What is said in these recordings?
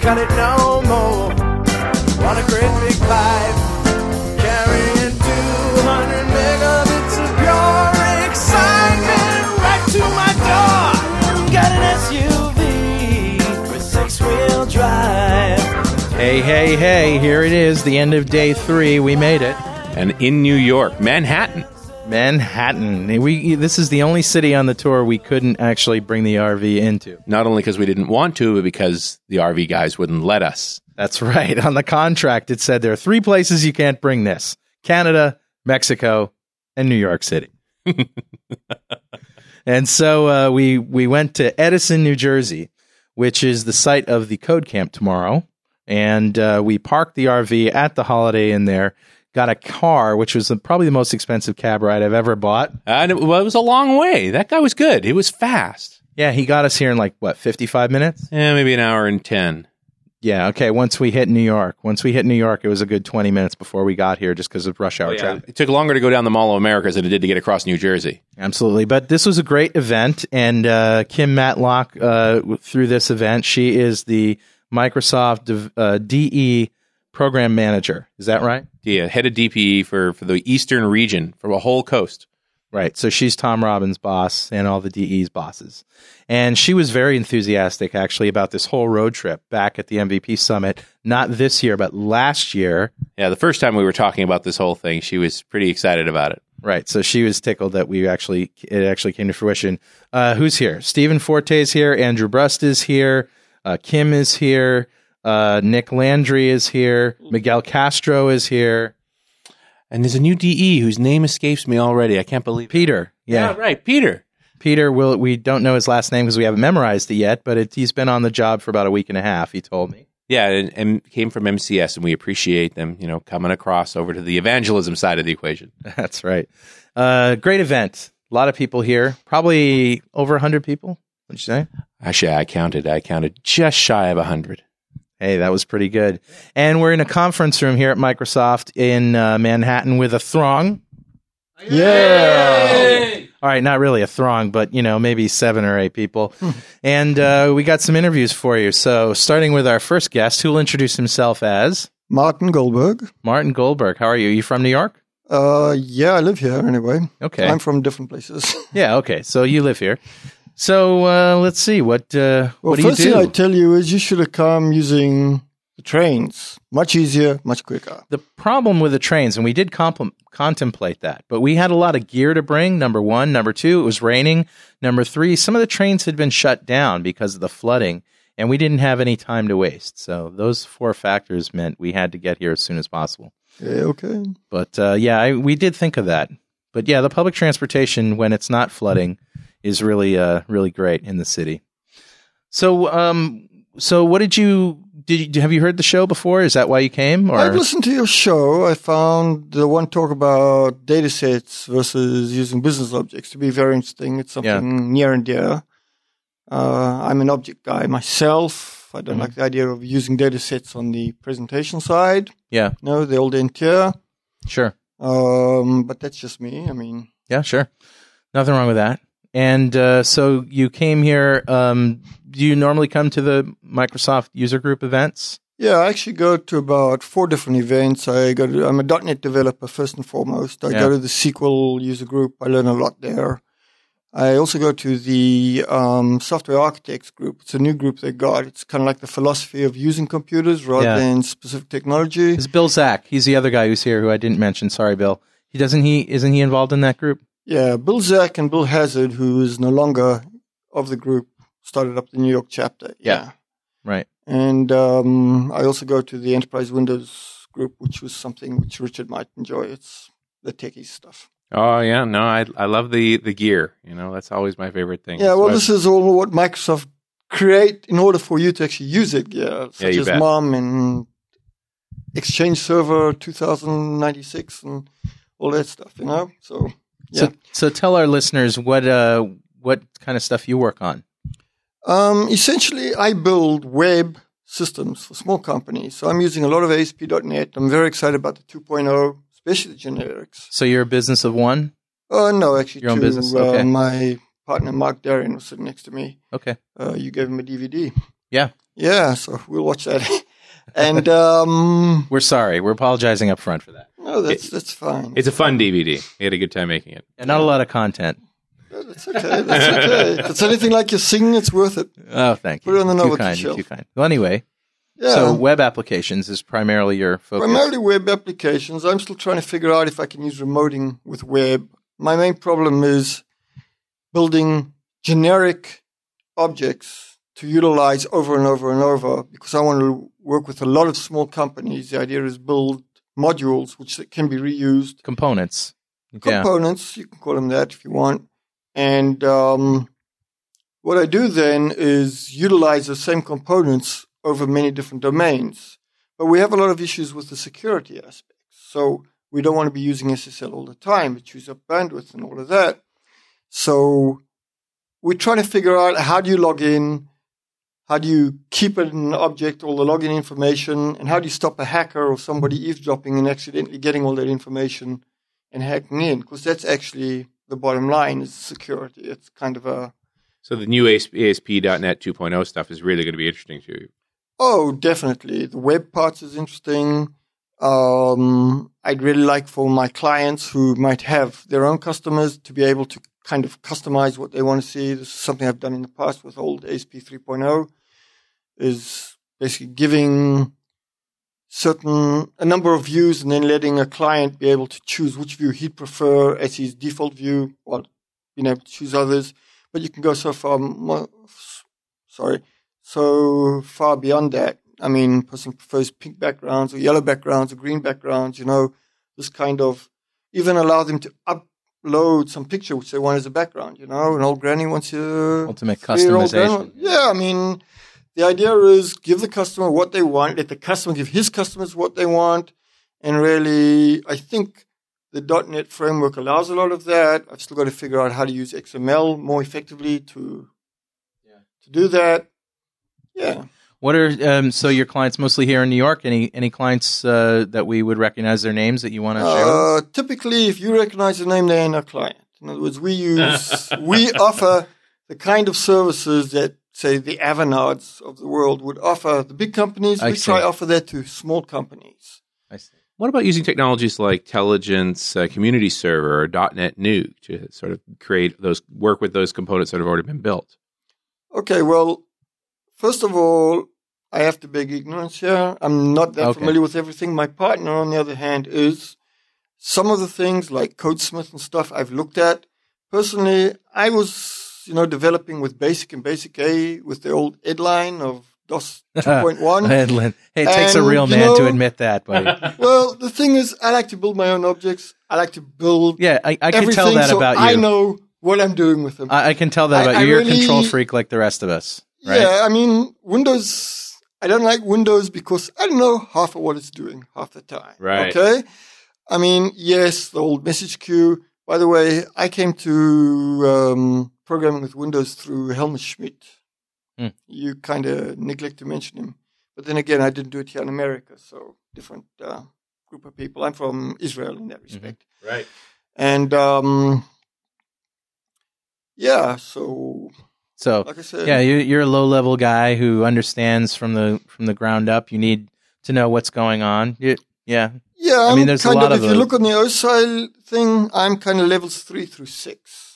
cut it no more. Want a great big pipe, carrying 200 megabits of pure excitement right to my door. Got an SUV with six wheel drive. Hey, hey, hey, here it is, the end of day three. We made it. And in New York, Manhattan. Manhattan. We this is the only city on the tour we couldn't actually bring the RV into. Not only because we didn't want to, but because the RV guys wouldn't let us. That's right. On the contract, it said there are three places you can't bring this: Canada, Mexico, and New York City. and so uh, we we went to Edison, New Jersey, which is the site of the Code Camp tomorrow, and uh, we parked the RV at the Holiday Inn there. Got a car, which was the, probably the most expensive cab ride I've ever bought. And it, well, it was a long way. That guy was good. It was fast. Yeah, he got us here in like what, fifty-five minutes? Yeah, maybe an hour and 10. Yeah, okay. Once we hit New York, once we hit New York, it was a good twenty minutes before we got here, just because of rush hour traffic. It took longer to go down the Mall of America than it did to get across New Jersey. Absolutely. But this was a great event. And uh, Kim Matlock, uh, through this event, she is the Microsoft uh, DE program manager. Is that right? Yeah, head of DPE for, for the Eastern region, for the whole coast. Right. So she's Tom Robbins' boss and all the DE's bosses. And she was very enthusiastic, actually, about this whole road trip back at the MVP summit. Not this year, but last year. Yeah, the first time we were talking about this whole thing, she was pretty excited about it. Right. So she was tickled that we actually it actually came to fruition. Uh, who's here? Stephen Forte is here. Andrew Brust is here. Uh, Kim is here. Uh, Nick Landry is here. Miguel Castro is here. And there's a new DE whose name escapes me already. I can't believe it. Peter. Yeah. right, Peter. Peter will we don't know his last name because we haven't memorized it yet, but it, he's been on the job for about a week and a half, he told me. Yeah, and, and came from MCS, and we appreciate them, you know, coming across over to the evangelism side of the equation. That's right. Uh, great event. A lot of people here. Probably over 100 people, would you say? Actually, I counted. I counted just shy of 100. Hey, that was pretty good. And we're in a conference room here at Microsoft in uh, Manhattan with a throng. Yeah. All right, not really a throng, but you know, maybe seven or eight people. and uh, we got some interviews for you. So, starting with our first guest, who will introduce himself as Martin Goldberg. Martin Goldberg. How are you? You from New York? Uh, yeah, I live here anyway. Okay. I'm from different places. Yeah. Okay. So you live here. So uh, let's see. What uh, Well, what do you first do? thing I tell you is you should have come using the trains. Much easier, much quicker. the problem with the trains, and we did compl- contemplate that, but we had a lot of gear to bring. Number one, number two, it was raining. Number three, some of the trains had been shut down because of the flooding, and we didn't have any time to waste. So those four factors meant we had to get here as soon as possible. Yeah, okay. But uh, yeah, I, we did think of that. But yeah, the public transportation when it's not flooding is really uh, really great in the city. So um, so what did you did you, have you heard the show before? Is that why you came? Or I've listened to your show. I found the one talk about data sets versus using business objects to be very interesting. It's something near and dear. Uh, I'm an object guy myself. I don't Mhm. like the idea of using data sets on the presentation side. yeah, No, the old interior. sure. Um, but that's just me. I mean, Yeah, sure. Nothing wrong with that. And uh, so you came here. Um, do you normally come to the Microsoft user group events? yeah, I actually go to about four different events. I go to, I'm a .NET developer first and foremost. I Yeah. go to the SQL user group. I learn a lot there. I also go to the um, software architects group. It's a new group they got. It's kind of like the philosophy of using computers rather Yeah. than specific technology. Is Bill Zack? He's the other guy who's here who I didn't mention. Sorry, Bill. He doesn't he isn't he involved in that group? Yeah, Bill Zack and Bill Hazard, who is no longer of the group, started up the New York chapter. Yeah. Right. And um, I also go to the Enterprise Windows group, which was something which Richard might enjoy. It's the techie stuff. Oh yeah, no, I I love the the gear. You know, that's always my favorite thing. Yeah, well, this is all what Microsoft create in order for you to actually use it. Yeah, such you as bet. MOM and Exchange Server 2096 and all that stuff. You know, so yeah. So so tell our listeners what uh what kind of stuff you work on. Um, essentially, I build web systems for small companies. So I'm using a lot of ASP.NET. I'm very excited about the 2.0, especially the generics. So you're a business of one. Uh, no, actually, Your own two, business? uh, Okay. my partner Mark Darien was sitting next to me. Okay. Uh, you gave him a DVD. Yeah. Yeah, so we'll watch that. and um, We're sorry. We're apologizing up front for that. No, that's that's fine. It's a fun DVD. We had a good time making it. And not a lot of content. It's okay. That's okay. if it's anything like you're singing, it's worth it. Oh, thank you. Put it on the too kind. Shelf. too kind. Well, anyway, Yeah. so web applications is primarily your focus. Primarily web applications. I'm still trying to figure out if I can use remoting with web. My main problem is building generic objects to utilize over and over and over because I want to work with a lot of small companies. The idea is build modules which can be reused, Components. Yeah. components, you can call them that if you want. And um, what I do then is utilize the same components over many different domains. But we have a lot of issues with the security aspects. So we don't want to be using SSL all the time. It chews up bandwidth and all of that. So we're trying to figure out how do you log in? How do you keep it an object, all the login information? And how do you stop a hacker or somebody eavesdropping and accidentally getting all that information and hacking in? Because that's actually the bottom line is security. It's kind of a, So the new ASP, ASP.NET 2.0 stuff is really going to be interesting to you. Oh, definitely. The web parts is interesting. Um, I'd really like for my clients who might have their own customers to be able to kind of customize what they want to see. This is something I've done in the past with old ASP 3.0 is basically giving certain, a number of views and then letting a client be able to choose which view he'd prefer as his default view while being able to choose others. But you can go so far, sorry, so far beyond that. I mean, person prefers pink backgrounds or yellow backgrounds or green backgrounds, you know, this kind of even allow them to upload some picture which they want as a background, you know, an old granny wants to Ultimate customization. Yeah, I mean, the idea is give the customer what they want, let the customer give his customers what they want, and really, I think the .NET framework allows a lot of that. I've still got to figure out how to use XML more effectively to to do that. Yeah. What are um, so your clients mostly here in New York? Any any clients uh, that we would recognize their names that you want to share? Uh, typically, if you recognize the name, they ain't our client. In other words, we use, we offer the kind of services that, say, the Avanades of the world would offer. The big companies, I we see. try offer that to small companies. I see. What about using technologies like Intelligence uh, Community Server or DotNetNuke to sort of create those, work with those components that have already been built? Okay, well, first of all, I have to beg ignorance here. I'm not that Okay. familiar with everything. My partner, on the other hand, is some of the things like CodeSmith and stuff I've looked at. Personally, I was, you know, developing with Basic and Basic A with the old Edlin of DOS 2.1. Edlin. Hey, it takes a And, real you man to admit that, buddy. well, the thing is, I like to build my own objects. I like to build Yeah, I, I can tell that so about you. I know what I'm doing with them. I, I can tell that I- about I you. You're a control freak like the rest of us, right? Yeah, I mean, Windows, I don't like Windows because I don't know half of what it's doing half the time. Right. Okay. I mean, yes, the old message queue. By the way, I came to um, programming with Windows through Helmut Schmidt. Hmm. You kind of neglect to mention him. But then again, I didn't do it here in America, so different uh, group of people. I'm from Israel in that respect. Right. And um, yeah, so So like I said, yeah, you, you're a low level guy who understands from the from the ground up. You need to know what's going on. You, yeah, Yeah, I I'm mean, there's a kind lot of, of if you look on the OSIL thing, I'm kind of levels three through six.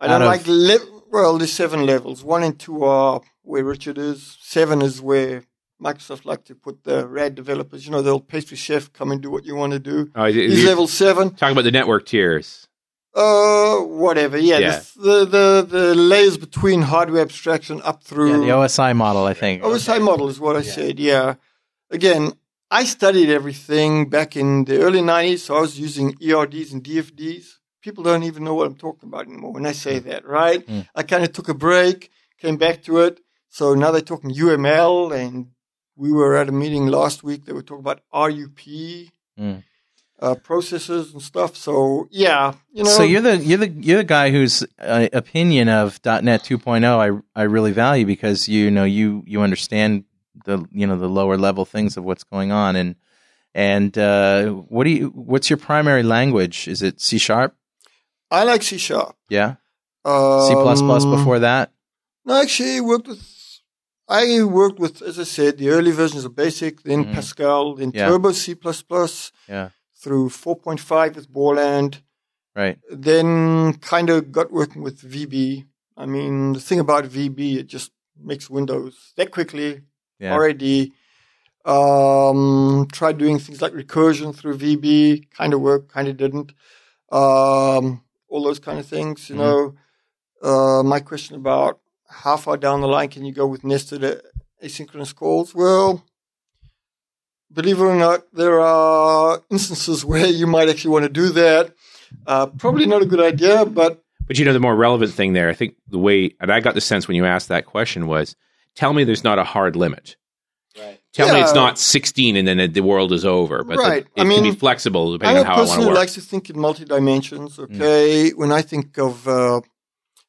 I Out don't like le- well, there's seven levels. One and two are where Richard is. Seven is where Microsoft like to put the rad developers. You know, the old pastry chef come and do what you want to do. Oh, is it- He's level seven. Talking about the network tiers. Uh, whatever. Yeah, Yeah. The, the the the layers between hardware abstraction up through yeah, the OSI model, I think. OSI model is what I said. Yeah. Again, I studied everything back in the early 90s, so I was using ERDs and DFDs. People don't even know what I'm talking about anymore when I say that, right? Mm. I kind of took a break, came back to it. So now they're talking UML, and we were at a meeting last week. They were talking about RUP. Mm. Uh, processes and stuff. So yeah, you know. so you're the you're the you're the guy whose uh, opinion of .NET 2.0 I I really value because you know you you understand the you know the lower level things of what's going on and and uh, what do you what's your primary language? Is it C sharp? I like C sharp. Yeah, Um, C plus plus before that. No, actually, worked with I worked with, as I said, the early versions of Basic, then Mhm. Pascal, then Yeah. Turbo C++, Yeah. through 4.5 with Borland, Right. then kind of got working with VB. I mean, the thing about VB, it just makes Windows that quickly, Yeah. already. Um, tried doing things like recursion through VB, kind of worked, kind of didn't. Um, all those kind of things, you Mhm. know. Uh, my question about how far down the line can you go with nested asynchronous calls? Well, believe it or not, there are instances where you might actually want to do that. Uh, probably not a good idea, but But you know, the more relevant thing there, I think the way, and I got the sense when you asked that question was, tell me there's not a hard limit. Tell me it's not 16 and then the world is over. But Right. the- it I can be mean, flexible I'm depending a on how I want person to who work. likes to think in multi dimensions. Okay, when I think of uh,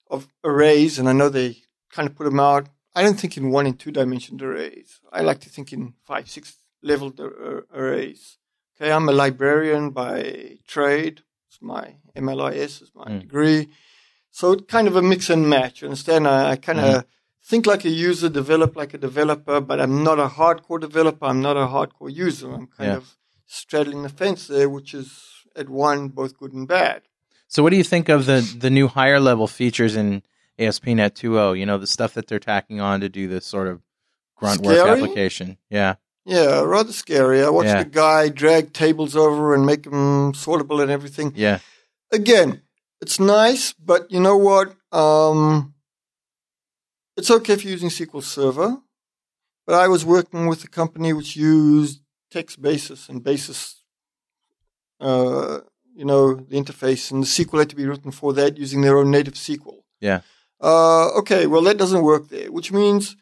of arrays, and I know they kind of put them out, I don't think in one and two dimensioned arrays. I like to think in five, six level uh, arrays. Okay, I'm a librarian by trade. It's my MLIS is my Mm. degree. So it's kind of a mix and match. You understand? I, I kind of think like a user, develop like a developer, but I'm not a hardcore developer. I'm not a hardcore user. I'm kind Yeah. of straddling the fence there, which is at one both good and bad. So, what do you think of the the new higher level features in ASP.NET 2.0? You know, the stuff that they're tacking on to do this sort of grunt work application. Yeah. Yeah, rather scary. I watched Yeah. the guy drag tables over and make them sortable and everything. Yeah. Again, it's nice, but you know what? Um, it's okay if you're using SQL Server, but I was working with a company which used text basis and basis, uh, you know, the interface and the SQL had to be written for that using their own native SQL. Yeah. Uh, okay, well, that doesn't work there, which means,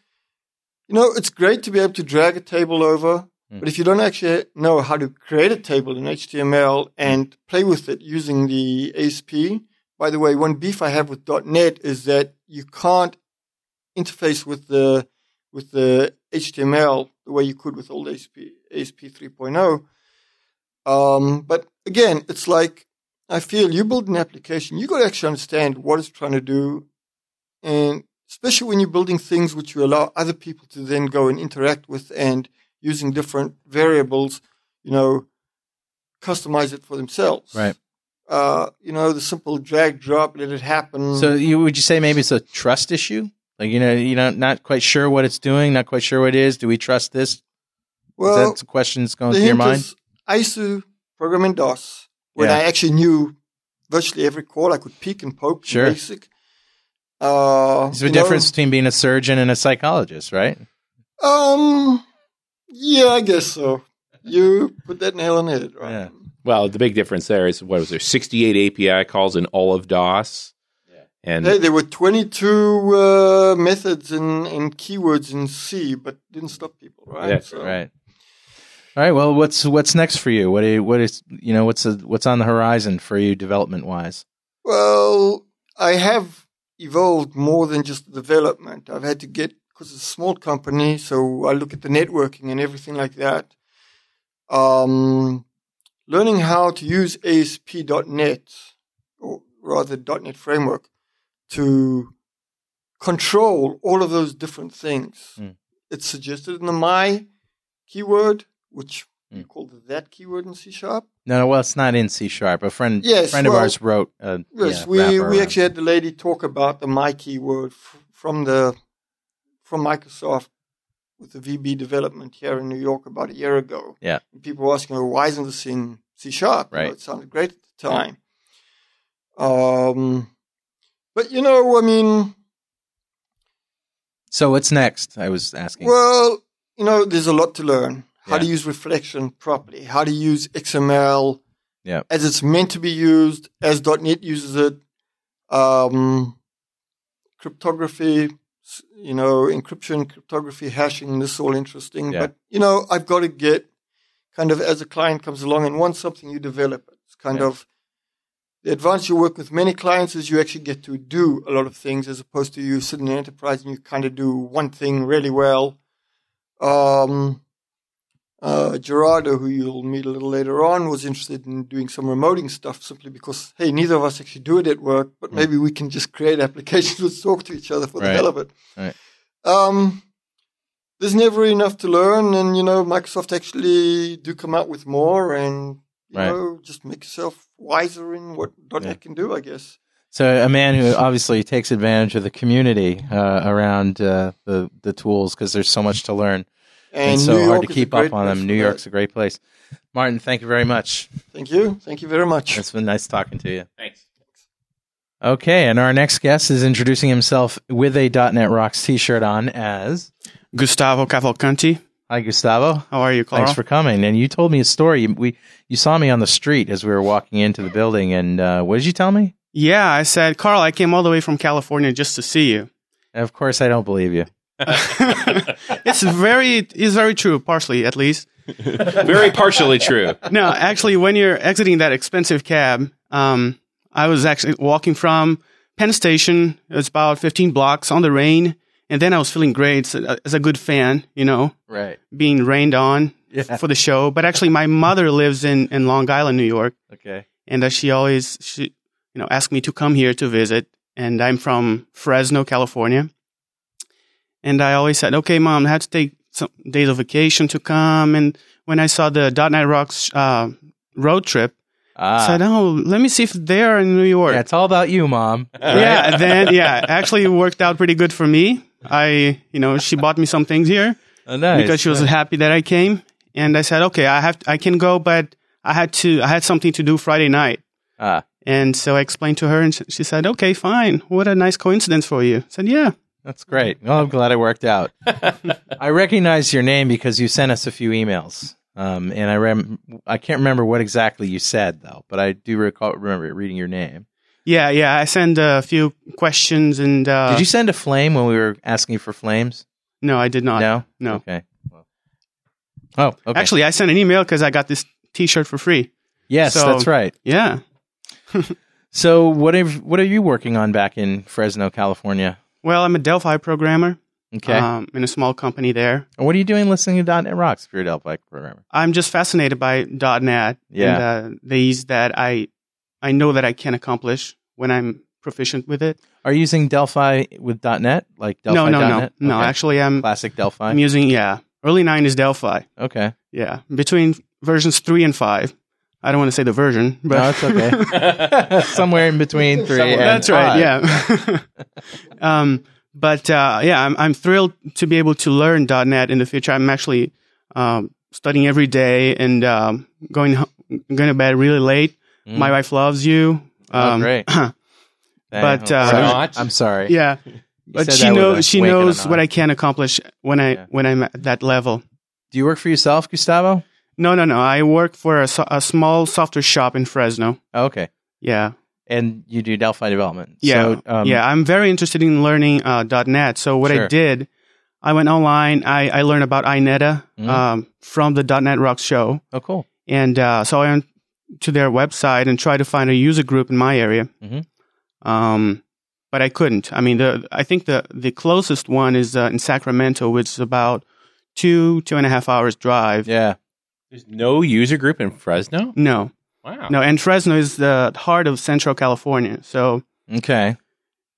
you know, it's great to be able to drag a table over, Mm. but if you don't actually know how to create a table in HTML and play with it using the ASP, by the way, one beef I have with .NET is that you can't interface with the with the HTML the way you could with old ASP ASP 3.0. Um, but again, it's like I feel you build an application, you got to actually understand what it's trying to do, and especially when you're building things which you allow other people to then go and interact with and using different variables, you know, customize it for themselves. Right. Uh, you know, the simple drag drop, let it happen. So, you would you say maybe it's a trust issue? Like you know, you know, not quite sure what it's doing, not quite sure what it is. Do we trust this? well, Is that a question that's going through your mind? is I used to program in DOS when Yeah. I actually knew virtually every call. I could peek and poke. in Sure. Basic. Uh, There's a you know, difference between being a surgeon and a psychologist, right? Um, yeah, I guess so. You put that nail on the head, right? Yeah. Well, the big difference there is what was there? 68 API calls in all of DOS. And Hey, there were 22 uh, methods and, and keywords in C, but didn't stop people, right? Yeah, So- Right. All right. Well, what's what's next for you? What you, what is you know what's a, what's on the horizon for you development wise? Well, I have evolved more than just development. I've had to get because it's a small company, so I look at the networking and everything like that. Um, learning how to use ASP.NET, or rather .NET framework, to control all of those different things. Hmm. It's suggested in the my keyword, which we Hmm. call that keyword in C sharp. No, no, well, it's not in C sharp. A friend, Yes, friend of ours wrote. A, Yes, yeah, we, we actually had the lady talk about the my keyword f- from the from Microsoft with the VB development here in New York about a year ago. Yeah. And people were asking, well, why isn't this in C sharp? You know, Right. it sounded great at the time. Um, but you know, I mean, So what's next? I was asking. well, you know, there's a lot to learn. How to use reflection properly. How to use XML Yeah. as it's meant to be used, as .NET uses it. Um, cryptography, you know, encryption, cryptography, hashing. This is all interesting. Yeah. But you know, I've got to get kind of as a client comes along and wants something, you develop it. It's kind Yeah. of the advantage you work with many clients is you actually get to do a lot of things as opposed to you sit in an enterprise and you kind of do one thing really well. Um, uh, Gerardo, who you'll meet a little later on, was interested in doing some remoting stuff simply because, hey, neither of us actually do it at work, but maybe we can just create applications which talk to each other for the hell of it. Right. Um, there's never enough to learn, and you know, Microsoft actually do come out with more, and you Right. know, just make yourself wiser in what .NET Yeah. can do, I guess. So a man who obviously takes advantage of the community uh, around uh, the the tools because there's so much to learn and, And so New hard to keep up on them. for New that. York's a great place. Martin, thank you very much. Thank you, thank you very much. It's been nice talking to you. Thanks. Okay, and our next guest is introducing himself with a .NET Rocks T-shirt on as Gustavo Cavalcanti. Hi Gustavo. How are you, Carl? Thanks for coming. And you told me a story. You- We you saw me on the street as we were walking into the building, and uh, what did you tell me? yeah, I said, Carl, I came all the way from California just to see you. And of course, I don't believe you. it's very, it's very true, partially at least. Very partially true. No, actually, when you're exiting that expensive cab, um, I was actually walking from Penn Station. It was about 15 blocks on the rain, and then I was feeling great so, as a good fan, you know, Right. being rained on Yeah. for the show. But actually, my mother lives in in Long Island, New York. Okay. and uh, she always she you know asked me to come here to visit and i'm from fresno california and i always said okay mom i had to take some days of vacation to come and when i saw the net rocks uh, road trip i Ah. said oh let me see if they're in new york yeah, it's all about you, mom. yeah then yeah actually it worked out pretty good for me i you know she bought me some things here Oh, nice. because she was happy that I came. And I said, okay, I have, I can go, but I had to, I had something to do Friday night. Ah. And so I explained to her, and she said, okay, fine. What a nice coincidence for you. I said, yeah. That's great. Well, I'm glad it worked out. I recognize your name because you sent us a few emails. Um, and I rem- I can't remember what exactly you said though, but I do recall remember reading your name. Yeah, yeah. I sent a few questions and, uh, Did you send a flame when we were asking you for flames? no, I did not. no. No. Okay. Oh, okay. Actually, I sent an email because I got this t-shirt for free. yes, so- that's right. Yeah. So, what are what are you working on back in Fresno, California? Well, I'm a Delphi programmer. Okay. Um, in a small company there. and what are you doing listening to .NET Rocks if you're a Delphi programmer? I'm just fascinated by .NET Yeah. and uh, these that I I know that I can accomplish when I'm proficient with it. Are you using Delphi with .NET, like Delphi no, no, no, .NET? no. Okay. Actually, I'm classic Delphi. I'm using yeah. Early nine is Delphi. okay. Yeah, between versions three and five. I don't want to say the version, but No, it's okay. Somewhere in between three and that's five. right. Yeah. um, but uh, yeah, I'm I'm thrilled to be able to learn .NET in the future. I'm actually um, studying every day and um, going going to bed really late. Mm. My wife loves you. Oh, Um, great. but, uh, Sorry. Not. I'm sorry. yeah, but she that with knows she wink and a knows what I can accomplish when I Yeah. when I'm at that level. Do you work for yourself, Gustavo? No, no, no. I work for a, so- a small software shop in Fresno. Oh, okay. Yeah, And you do Delphi development. yeah, So, um, yeah. I'm very interested in learning uh, .NET. So what Sure. I did, I went online. I, I learned about INETA Mhm. um, from the .NET Rocks show, Oh, cool. and uh, so I went to their website and try to find a user group in my area. Mhm. Um, but I couldn't. I mean, the I think the the closest one is uh, in Sacramento, which is about two two and a half hours drive. Yeah. There's no user group in Fresno. No, Wow. no, and Fresno is the heart of Central California. So, Okay.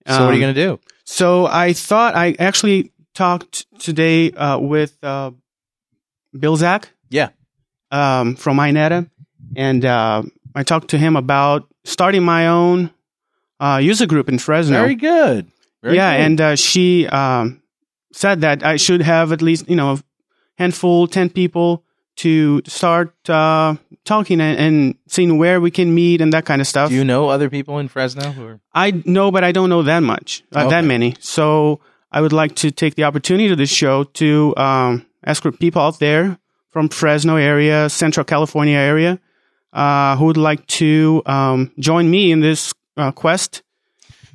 So, what are you um, going to do? So I thought I actually talked today uh, with uh, Bill Zack. Yeah. Um, from INETA, and uh, I talked to him about starting my own uh, user group in Fresno. Very good. Very yeah, good. and uh, she um, said that I should have at least you know a handful, ten people to start uh, talking and, and seeing where we can meet and that kind of stuff. do you know other people in Fresno who are? I know, but I don't know that much, uh, that many. So I would like to take the opportunity of this show to um, ask for people out there from Fresno area, Central California area, who would like to um, join me in this uh, quest.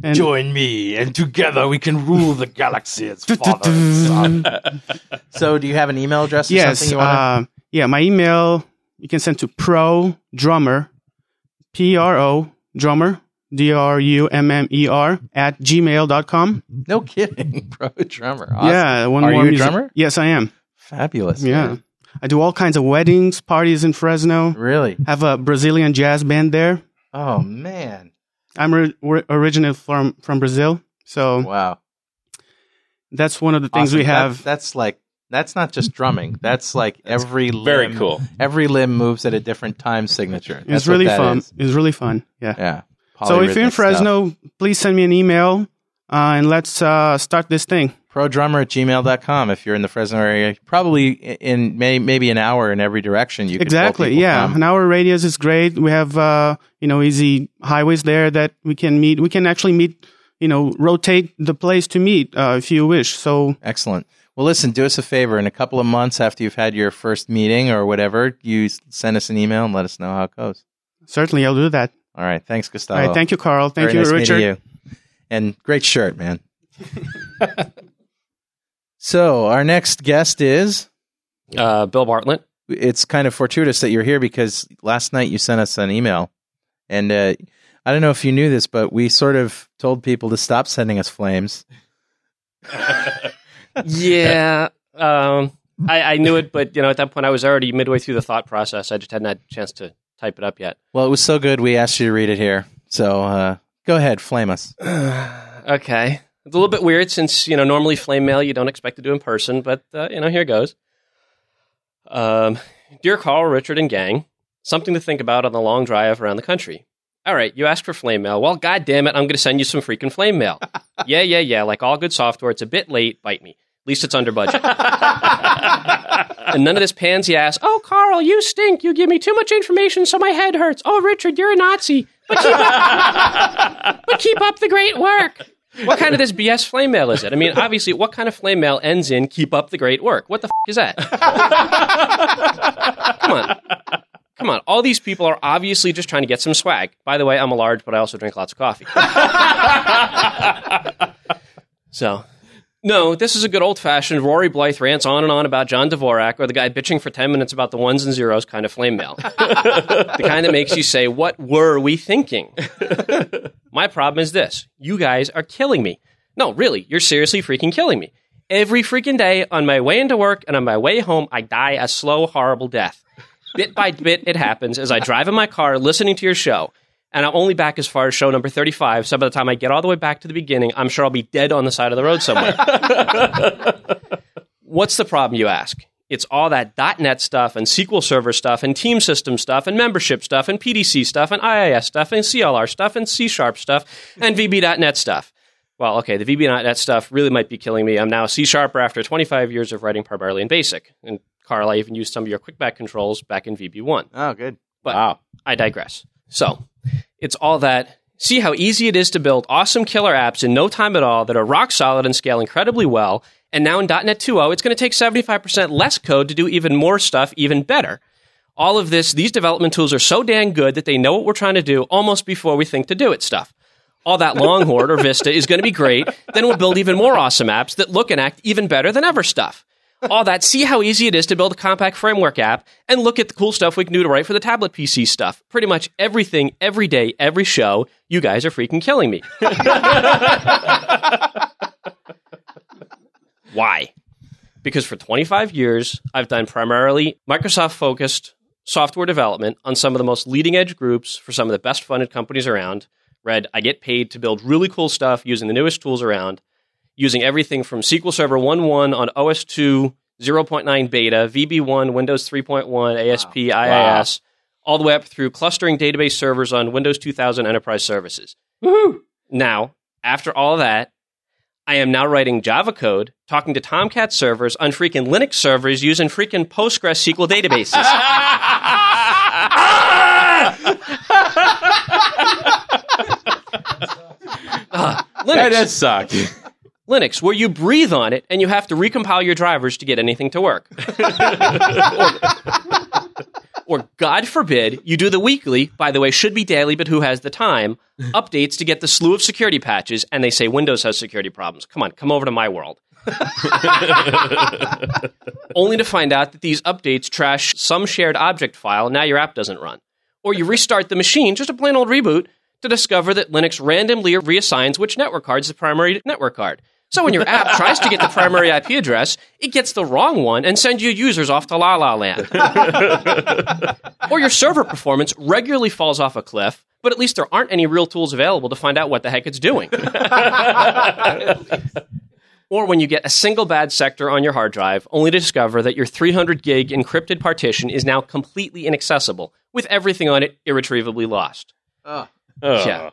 And Join me, and together we can rule the galaxy as father and son. so, do you have an email address or yes, something you want uh, yeah, my email you can send to pro drummer, P R O drummer, D R U M M E R at gmail.com. to? No kidding, bro. Drummer. Awesome. Yeah, one Are more you a drummer? Yes, I am. Fabulous. Yeah. man. I do all kinds of weddings, parties in Fresno. Really? Have a Brazilian jazz band there. Oh, man. I'm ri- ri- originally from from Brazil, so Wow. that's one of the things Awesome. we That- have. that's like That's not just drumming. That's like every limb, very cool. Every limb moves at a different time signature. It's That's what really fun. is. It's really fun. Yeah. Yeah. So if you're in Polyrhythmic stuff. Fresno, please send me an email uh, and let's uh, start this thing. Prodrummer at gmail.com if you're in the Fresno area. Probably in may, maybe an hour in every direction. You Exactly. Yeah. from. An hour radius is great. We have uh, you know easy highways there that we can meet. We can actually meet. You know, rotate the place to meet uh, if you wish. So Excellent. Well, listen, do us a favor. In a couple of months after you've had your first meeting or whatever, you send us an email and let us know how it goes. certainly, I'll do that. All right. Thanks, Gustavo. All right. Thank you, Carl. Thank Very you, nice Richard. you. And great shirt, man. so, our next guest is Uh, Bill Bartlett. it's kind of fortuitous that you're here because last night you sent us an email. And uh, I don't know if you knew this, but we sort of told people to stop sending us flames. yeah. Um, I, I knew it, but you know, at that point, I was already midway through the thought process. I just hadn't had a chance to type it up yet. Well, it was so good, we asked you to read it here. So uh, go ahead, flame us. okay. It's a little bit weird since, you know, normally flame mail you don't expect to do in person, but, uh, you know, here goes. Um, Dear Carl, Richard, and gang, something to think about on the long drive around the country. All right, you asked for flame mail. Well, god damn it, I'm going to send you some freaking flame mail. yeah, yeah, yeah. Like all good software, it's a bit late. Bite me. At least it's under budget. and none of this pansy ass, oh, Carl, you stink. You give me too much information, so my head hurts. Oh, Richard, you're a Nazi. But keep up, but keep up the great work. What kind of this BS flame mail is it? I mean, obviously, what kind of flame mail ends in keep up the great work? What the f- is that? Come on. Come on. All these people are obviously just trying to get some swag. By the way, I'm a large, but I also drink lots of coffee. so, no, this is a good old fashioned Rory Blythe rants on and on about John Dvorak or the guy bitching for 10 minutes about the ones and zeros kind of flame mail. the kind that makes you say, What were we thinking? My problem is this you guys are killing me. No, really, you're seriously freaking killing me. Every freaking day on my way into work and on my way home, I die a slow, horrible death. Bit by bit, it happens as I drive in my car listening to your show. And I'm only back as far as show number 35. So by the time I get all the way back to the beginning, I'm sure I'll be dead on the side of the road somewhere. What's the problem, you ask? It's all that .NET stuff and SQL Server stuff and team system stuff and membership stuff and PDC stuff and IIS stuff and CLR stuff and C Sharp stuff and VB.NET stuff. Well, okay, the VB.NET stuff really might be killing me. I'm now a C Sharper after 25 years of writing primarily in BASIC. And Carl, I even used some of your QuickPak controls back in VB1. Oh, good. But Wow. I digress. So it's all that. See how easy it is to build awesome killer apps in no time at all that are rock solid and scale incredibly well. And now in .NET 2.0, it's going to take 75% less code to do even more stuff even better. All of this, these development tools are so dang good that they know what we're trying to do almost before we think to do it stuff. All that Longhorn or Vista is going to be great. Then we'll build even more awesome apps that look and act even better than ever stuff. All that, see how easy it is to build a compact framework app, and look at the cool stuff we can do to write for the tablet PC stuff. Pretty much everything, every day, every show, you guys are freaking killing me. Why? Because for 25 years, I've done primarily Microsoft focused software development on some of the most leading edge groups for some of the best funded companies around. Read, I get paid to build really cool stuff using the newest tools around, using everything from SQL Server 1.1 on OS 2, 0.9 beta, VB1, Windows 3.1, ASP, IIS, all the way up through clustering database servers on Windows 2000 Enterprise Services. Now, after all that, I am now writing Java code, talking to Tomcat servers on freaking Linux servers using freaking Postgres SQL databases. Ah, Linux. That does suck. Linux, where you breathe on it and you have to recompile your drivers to get anything to work. or, or, God forbid, you do the weekly, by the way, should be daily, but who has the time, updates to get the slew of security patches, and they say Windows has security problems. Come on, come over to my world. Only to find out that these updates trash some shared object file, now your app doesn't run. Or you restart the machine, just a plain old reboot, to discover that Linux randomly reassigns which network card is the primary network card. So when your app tries to get the primary IP address, it gets the wrong one and sends your users off to La La Land. or your server performance regularly falls off a cliff, but at least there aren't any real tools available to find out what the heck it's doing. Or when you get a single bad sector on your hard drive, only to discover that your 300 gig encrypted partition is now completely inaccessible, with everything on it irretrievably lost. Oh. Yeah.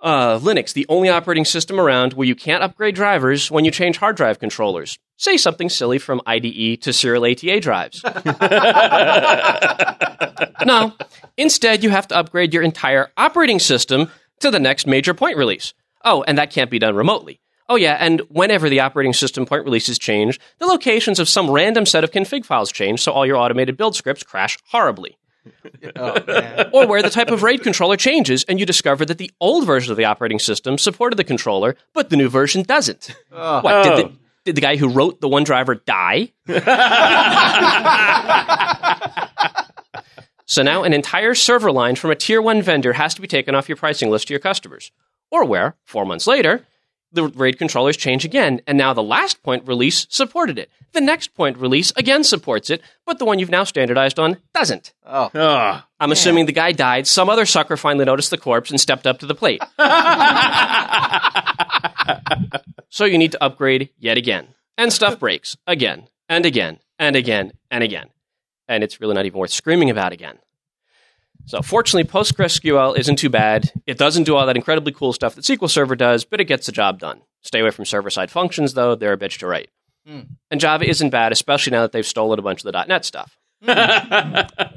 Uh, Linux, the only operating system around where you can't upgrade drivers when you change hard drive controllers. Say something silly from IDE to serial ATA drives. no. Instead, you have to upgrade your entire operating system to the next major point release. Oh, and that can't be done remotely. Oh, yeah, and whenever the operating system point releases change, the locations of some random set of config files change, so all your automated build scripts crash horribly. Oh, or where the type of RAID controller changes and you discover that the old version of the operating system supported the controller, but the new version doesn't. Oh. What, did, the, oh. did the guy who wrote the one driver die? so now an entire server line from a tier one vendor has to be taken off your pricing list to your customers. Or where, four months later, the RAID controllers change again, and now the last point release supported it. The next point release again supports it, but the one you've now standardized on doesn't. Ah. I'm assuming the guy died. Some other sucker finally noticed the corpse and stepped up to the plate. so you need to upgrade yet again. And stuff breaks again and again and again and again. And it's really not even worth screaming about again. So fortunately, PostgreSQL isn't too bad. It doesn't do all that incredibly cool stuff that SQL Server does, but it gets the job done. Stay away from server-side functions, though; they're a bitch to write. Hmm. And Java isn't bad, especially now that they've stolen a bunch of the .NET stuff. Hmm.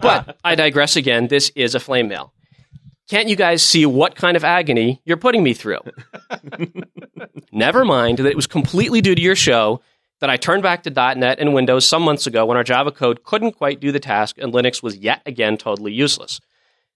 but I digress again. This is a flame mail. Can't you guys see what kind of agony you're putting me through? Never mind that it was completely due to your show that I turned back to .NET and Windows some months ago when our Java code couldn't quite do the task and Linux was yet again totally useless.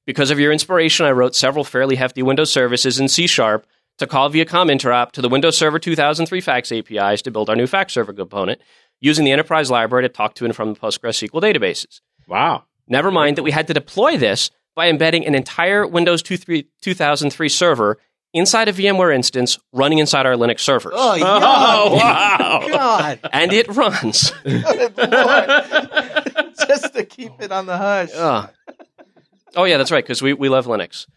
Because of your inspiration, I wrote several fairly hefty Windows services in C Sharp to call via COM interop to the Windows Server 2003 fax APIs to build our new fax server component using the enterprise library to talk to and from the PostgreSQL databases. Wow. Never mind that we had to deploy this by embedding an entire Windows 23 2003 server inside a VMware instance running inside our Linux servers. Oh, Oh, wow. God. And it runs. Just to keep it on the hush. Ugh. Oh, yeah, that's right, because we, we love Linux.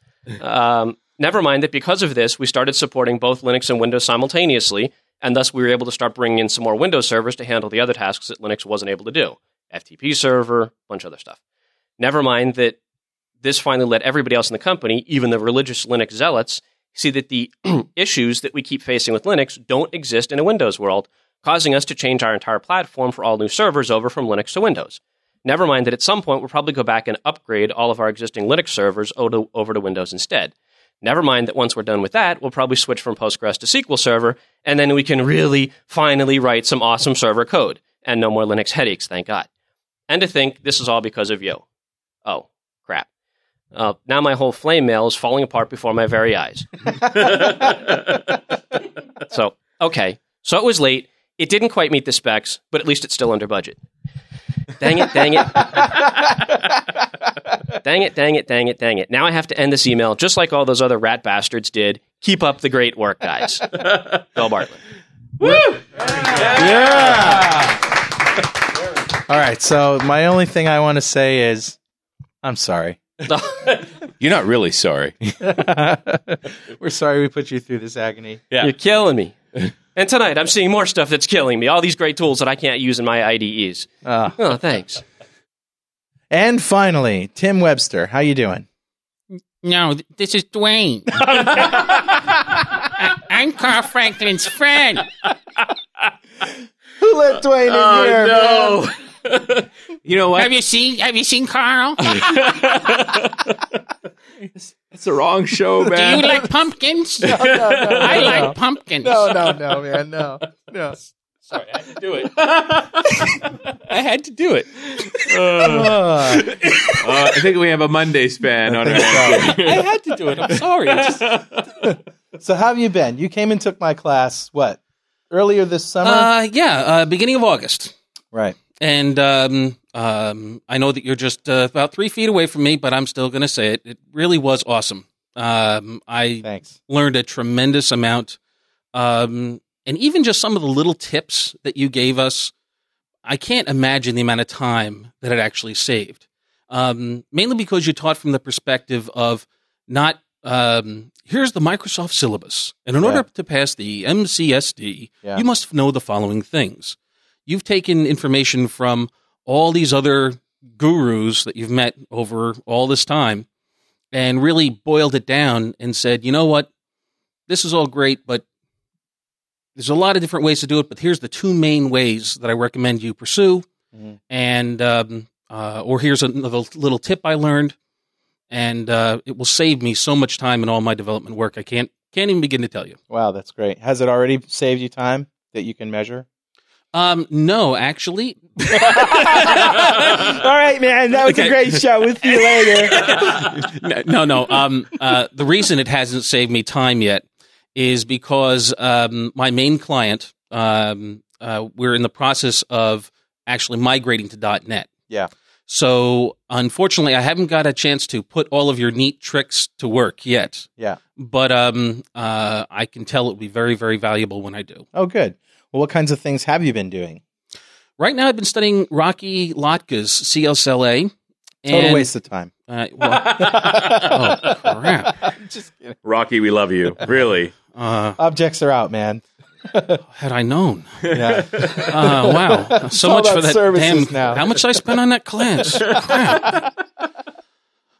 Um, never mind that because of this, we started supporting both Linux and Windows simultaneously, and thus we were able to start bringing in some more Windows servers to handle the other tasks that Linux wasn't able to do FTP server, bunch of other stuff. Never mind that this finally let everybody else in the company, even the religious Linux zealots, see that the issues that we keep facing with Linux don't exist in a Windows world, causing us to change our entire platform for all new servers over from Linux to Windows. Never mind that at some point we'll probably go back and upgrade all of our existing Linux servers over to, Windows instead. Never mind that once we're done with that, we'll probably switch from Postgres to SQL Server, and then we can really finally write some awesome server code. And no more Linux headaches, thank God. And to think this is all because of you. Oh, crap. Uh, now my whole flame mail is falling apart before my very eyes. so, okay. So it was late. It didn't quite meet the specs, but at least it's still under budget. Dang it, dang it. dang it, dang it, dang it, dang it. Now I have to end this email just like all those other rat bastards did. Keep up the great work, guys. Bill Bartlett. Woo! Yeah. All right. So my only thing I want to say is, I'm sorry. You're not really sorry. We're sorry we put you through this agony. Yeah. You're killing me. And tonight I'm seeing more stuff that's killing me. All these great tools that I can't use in my IDEs. Ah. Oh, thanks. And finally, Tim Webster, how you doing? No, th- this is Dwayne. I- I'm Carl Franklin's friend. Who let Dwayne in Oh, here? man? You know what? Have you seen? Have you seen Carl? It's the wrong show, man. Do you like pumpkins? No, no, no, I no, like pumpkins. No, no, no, man, no, no. Sorry, I had to do it. I had to do it. Uh, Uh, I think we have a Monday span on our hands. I had to do it. I'm sorry. Just- so how have you been? You came and took my class. What earlier this summer? uh, yeah, uh, beginning of August. right. And um, um, I know that you're just uh, about three feet away from me, but I'm still going to say it. It really was awesome. Um, I Thanks. learned a tremendous amount. Um, and even just some of the little tips that you gave us, I can't imagine the amount of time that it actually saved. Um, mainly because you taught from the perspective of not um, here's the Microsoft syllabus. And in order to pass the MCSD, Yeah. you must know the following things. You've taken information from all these other gurus that you've met over all this time and really boiled it down and said, you know what? This is all great, but there's a lot of different ways to do it, but here's the two main ways that I recommend you pursue. Mhm. And, um, uh, or here's another little tip I learned. And uh, it will save me so much time in all my development work. I can't can't even begin to tell you. Wow, that's great. Has it already saved you time that you can measure? Um, no, actually, All right, man. That was Okay. a great show. We'll see you later. no, no. Um, uh, the reason it hasn't saved me time yet is because um, my main client, um, uh, we're in the process of actually migrating to .NET. Yeah. So unfortunately, I haven't got a chance to put all of your neat tricks to work yet. Yeah. But um, uh, I can tell it will be very, very valuable when I do. Oh, good. Well, what kinds of things have you been doing? Right now, I've been studying Rocky Lhotka's CSLA. Total and, waste of time. Uh, well, oh crap! Just kidding. Rocky, we love you. Really. Uh, Objects are out, man. had I known. Yeah. Uh, wow. So much for that services damn. now. How much did I spend on that class? Crap.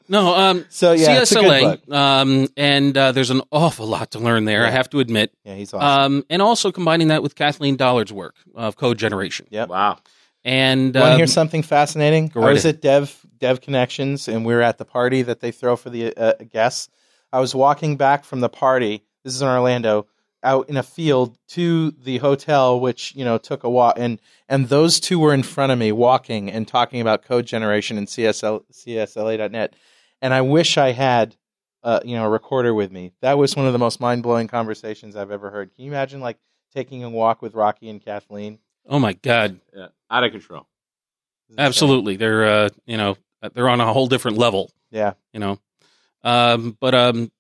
No, um, So yeah, it's a good CSLA, book. um, and uh, there's an awful lot to learn there. I have to admit, Yeah, he's awesome. um, and also combining that with Kathleen Dollard's work of code generation. Yep. Wow. And Want to um, hear something fascinating? go I right was at Dev Dev Connections, and we were at the party that they throw for the uh, guests. I was walking back from the party. This is in Orlando, out in a field to the hotel, which you know took a walk, and and those two were in front of me, walking and talking about code generation and CSL CSLA.net. And I wish I had, uh, you know, a recorder with me. That was one of the most mind blowing conversations I've ever heard. Can you imagine like taking a walk with Rocky and Kathleen? oh my god, Yeah. Out of control. absolutely, they're uh, you know they're on a whole different level. Yeah. you know. Um, but um,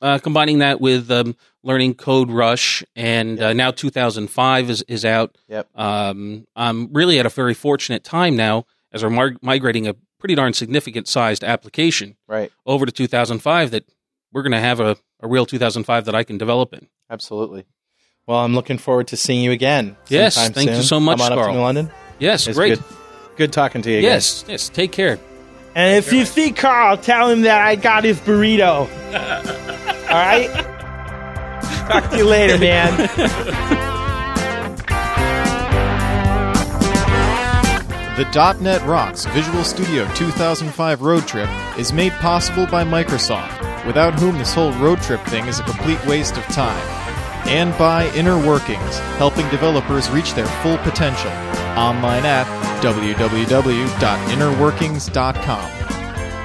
uh, combining that with um, learning CodeRush, and uh, now 2005 is is out. Yep. Um, I'm really at a very fortunate time now as we're mar- migrating a pretty darn significant sized application Right. over to 2005 that we're going to have a, a real 2005 that I can develop in. Absolutely. Well, I'm looking forward to seeing you again. Yes, sometime thank you so much, Come on up Carl. to London. Yes, It's great. Good, good talking to you. Again. Yes, yes. Take care. And if you see Carl, tell him that I got his burrito. All right? Talk to you later, man. The .NET Rocks Visual Studio 2005 road trip is made possible by Microsoft, without whom this whole road trip thing is a complete waste of time. And by Inner Workings, helping developers reach their full potential. Online at www.innerworkings.com.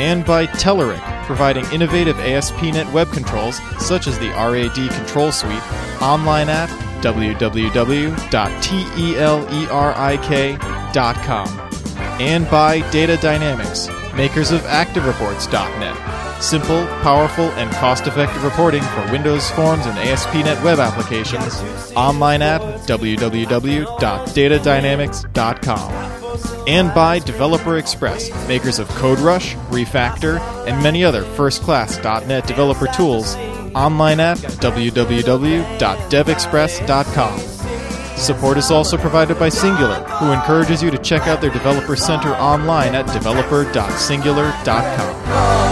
And by Telerik, providing innovative ASP.NET web controls such as the RAD Control Suite. Online at www.telerik.com. And by Data Dynamics, makers of ActiveReports.net. Simple, powerful, and cost effective reporting for Windows Forms and ASP.NET web applications. Online at www.datadynamics.com. And by Developer Express, makers of CodeRush, Refactor, and many other first class .NET developer tools. Online at www.devexpress.com. Support is also provided by Singular, who encourages you to check out their Developer Center online at developer.singular.com.